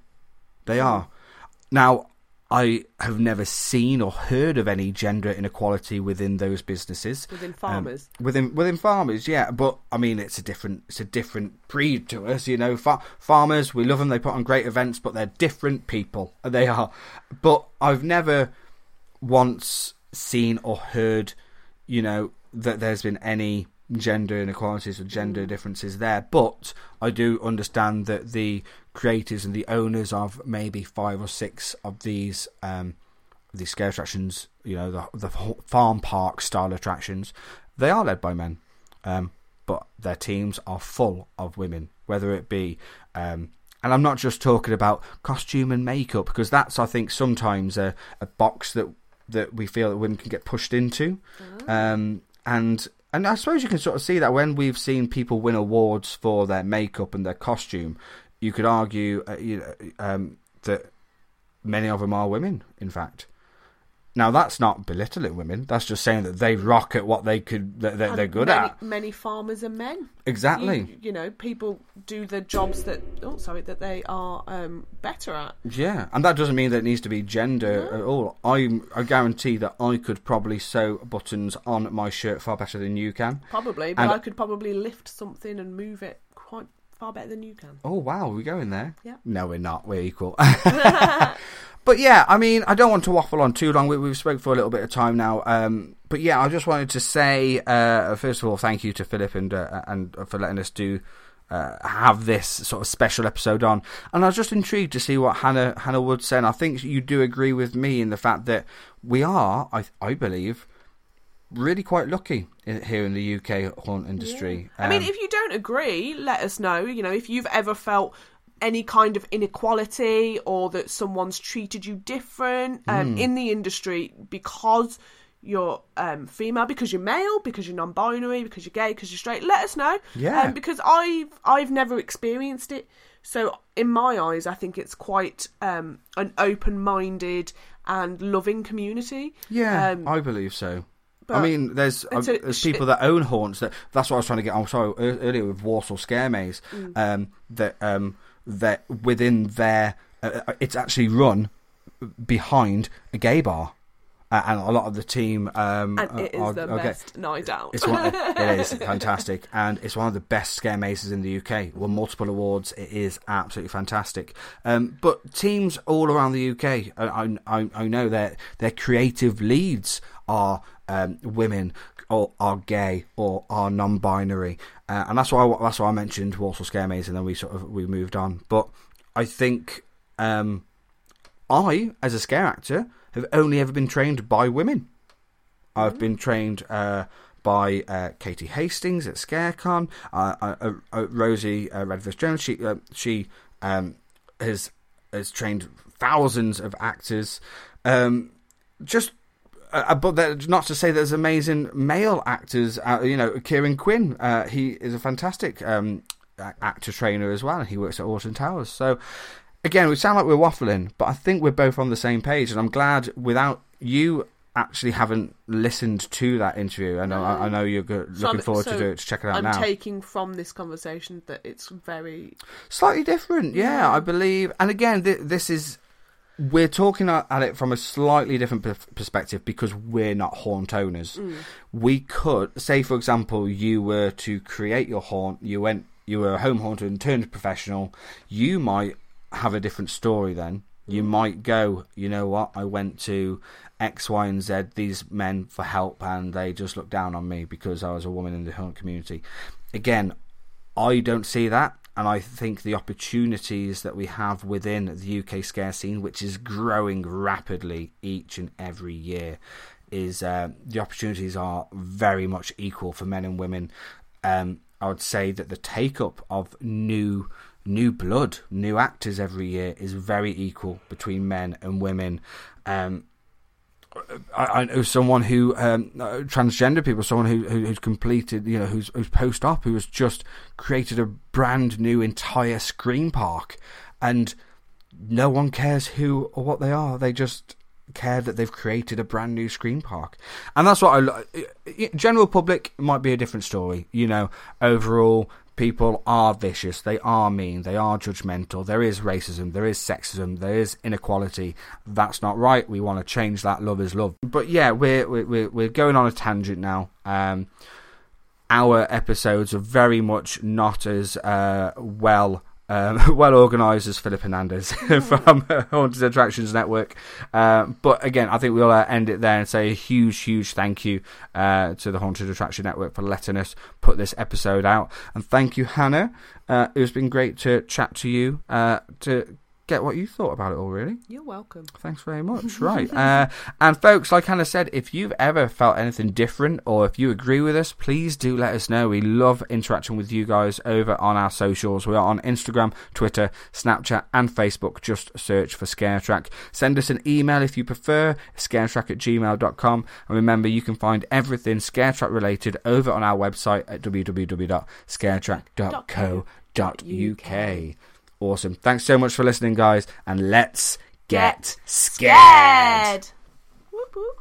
They are. Now, I have never seen or heard of any gender inequality within those businesses.
Within
Um,
farmers.
within within farmers, yeah. But I mean, it's a different it's a different breed to us, you know. Fa- farmers, we love them. They put on great events, but they're different people. They are. But I've never once seen or heard, you know, that there's been any gender inequalities or gender differences there. But I do understand that the creators and the owners of maybe five or six of these um, these scare attractions, you know, the the farm park style attractions, they are led by men. Um, but their teams are full of women, whether it be um, and I'm not just talking about costume and makeup because that's I think sometimes a, a box that that we feel that women can get pushed into, um, and and I suppose you can sort of see that when we've seen people win awards for their makeup and their costume, you could argue uh, you know, um, that many of them are women. In fact, Now that's not belittling women. That's just saying that they rock at what they could that that they're good
many,
at.
Many farmers are men.
Exactly.
You, you know, people do the jobs that oh sorry that they are um, better at.
Yeah, and that doesn't mean that it needs to be gender at all. I I guarantee that I could probably sew buttons on my shirt far better than you can.
Probably, but
And-
I could probably lift something and move it quite far better than you can.
Oh wow, we're going there.
Yeah.
No, we're not. We're equal. [laughs] [laughs] but yeah, I mean, I don't want to waffle on too long. We, we've spoke for a little bit of time now. Um, but yeah, I just wanted to say uh, first of all, thank you to Philip and uh, and for letting us do. Uh, have this sort of special episode on, and I was just intrigued to see what Hannah Hannah would say. And I think you do agree with me in the fact that we are, I I believe, really quite lucky here in the UK haunt industry.
I mean,
Um,
if you don't agree, let us know. You know, if you've ever felt any kind of inequality or that someone's treated you different um, in the industry because you're um, female, because you're male, because you're non-binary, because you're gay, because you're straight, let us know.
Yeah.
Um, because I've I've never experienced it. So in my eyes, I think it's quite um, an open-minded and loving community.
Yeah,
Um,
I believe so. I mean, there's uh,
a-
there's people that own haunts. That that's what I was trying to get. I'm sorry earlier with Warsaw Scare Maze.
Mm.
Um, that um that within their uh, uh, it's actually run behind a gay bar, uh, and a lot of the team um
and it is
are-
the
gay.
best night out.
It's one, [laughs] it is fantastic, and it's one of the best scare mazes in the UK. Won multiple awards. It is absolutely fantastic. Um, but teams all around the UK, I, I, I know that their creative leads are um, women or are gay or are non-binary, uh, and that's why I, that's why I mentioned Warsaw Scare Maze, and then we sort of we moved on. But I think um, I, as a scare actor, have only ever been trained by women. I've been trained uh, by uh, Katie Hastings at ScareCon. Uh, uh, uh, uh, Rosie uh, Redvers Jones. She she um, has has trained thousands of actors. Um, just. Uh, but that, not to say there's amazing male actors. Uh, you know, Kieran Quinn. Uh, he is a fantastic um, actor trainer as well. He works at Alton Towers. So again, we sound like we're waffling, but I think we're both on the same page, and I'm glad without you actually haven't listened to that interview. I know, I, I know you're go-
So
looking
I'm-
forward
so
to do it to check it out
I'm
now.
taking from this conversation that it's very
Slightly different, yeah, I believe. And again, th- this is we're talking at it from a slightly different per- perspective because we're not haunt owners. Mm. We could say, for example, you were to create your haunt. You went, you were a home haunter and turned professional. You might have a different story then. You mm. might go, you know what? I went to X, Y, and Z. These men for help, and they just looked down on me because I was a woman in the haunt community. Again, I don't see that, and I think the opportunities that we have within the UK scare scene, which is growing rapidly each and every year, is uh, the opportunities are very much equal for men and women. Um, I would say that the take up of new new blood, new actors every year is very equal between men and women. Um, I, I know someone who um, uh, transgender people, someone who, who who's completed, you know, who's who's post op, who has just created a brand new entire scream park, and no one cares who or what they are. They just care that they've created a brand new scream park, and that's what I. lo- General public might be a different story, you know. Overall, people are vicious, they are mean, they are judgmental. There is racism, there is sexism, there is inequality. That's not right. We want to change that. Love is love. But yeah, we're we're we're going on a tangent now. Um, our episodes are very much not as uh, well um, [laughs] well organised as Philip Hernandez [laughs] from uh, Haunted Attractions Network. Uh, but again, I think we'll uh, end it there and say a huge, huge thank you uh, to the Haunted Attraction Network for letting us put this episode out. And thank you, Hannah. Uh, it's been great to chat to you uh, to get what you thought about it all, really.
You're welcome.
Thanks very much. [laughs] right. Uh, and folks, like Hannah said, if you've ever felt anything different or if you agree with us, please do let us know. We love interacting with you guys over on our socials. We are on Instagram, Twitter, Snapchat, and Facebook. Just search for ScareTrack. Send us an email if you prefer, scaretrack at gmail.com. And remember, you can find everything ScareTrack related over on our website at www.scaretrack.co.uk. Awesome. Thanks so much for listening, guys, and let's get, get scared.
scared. Whoop,
whoop.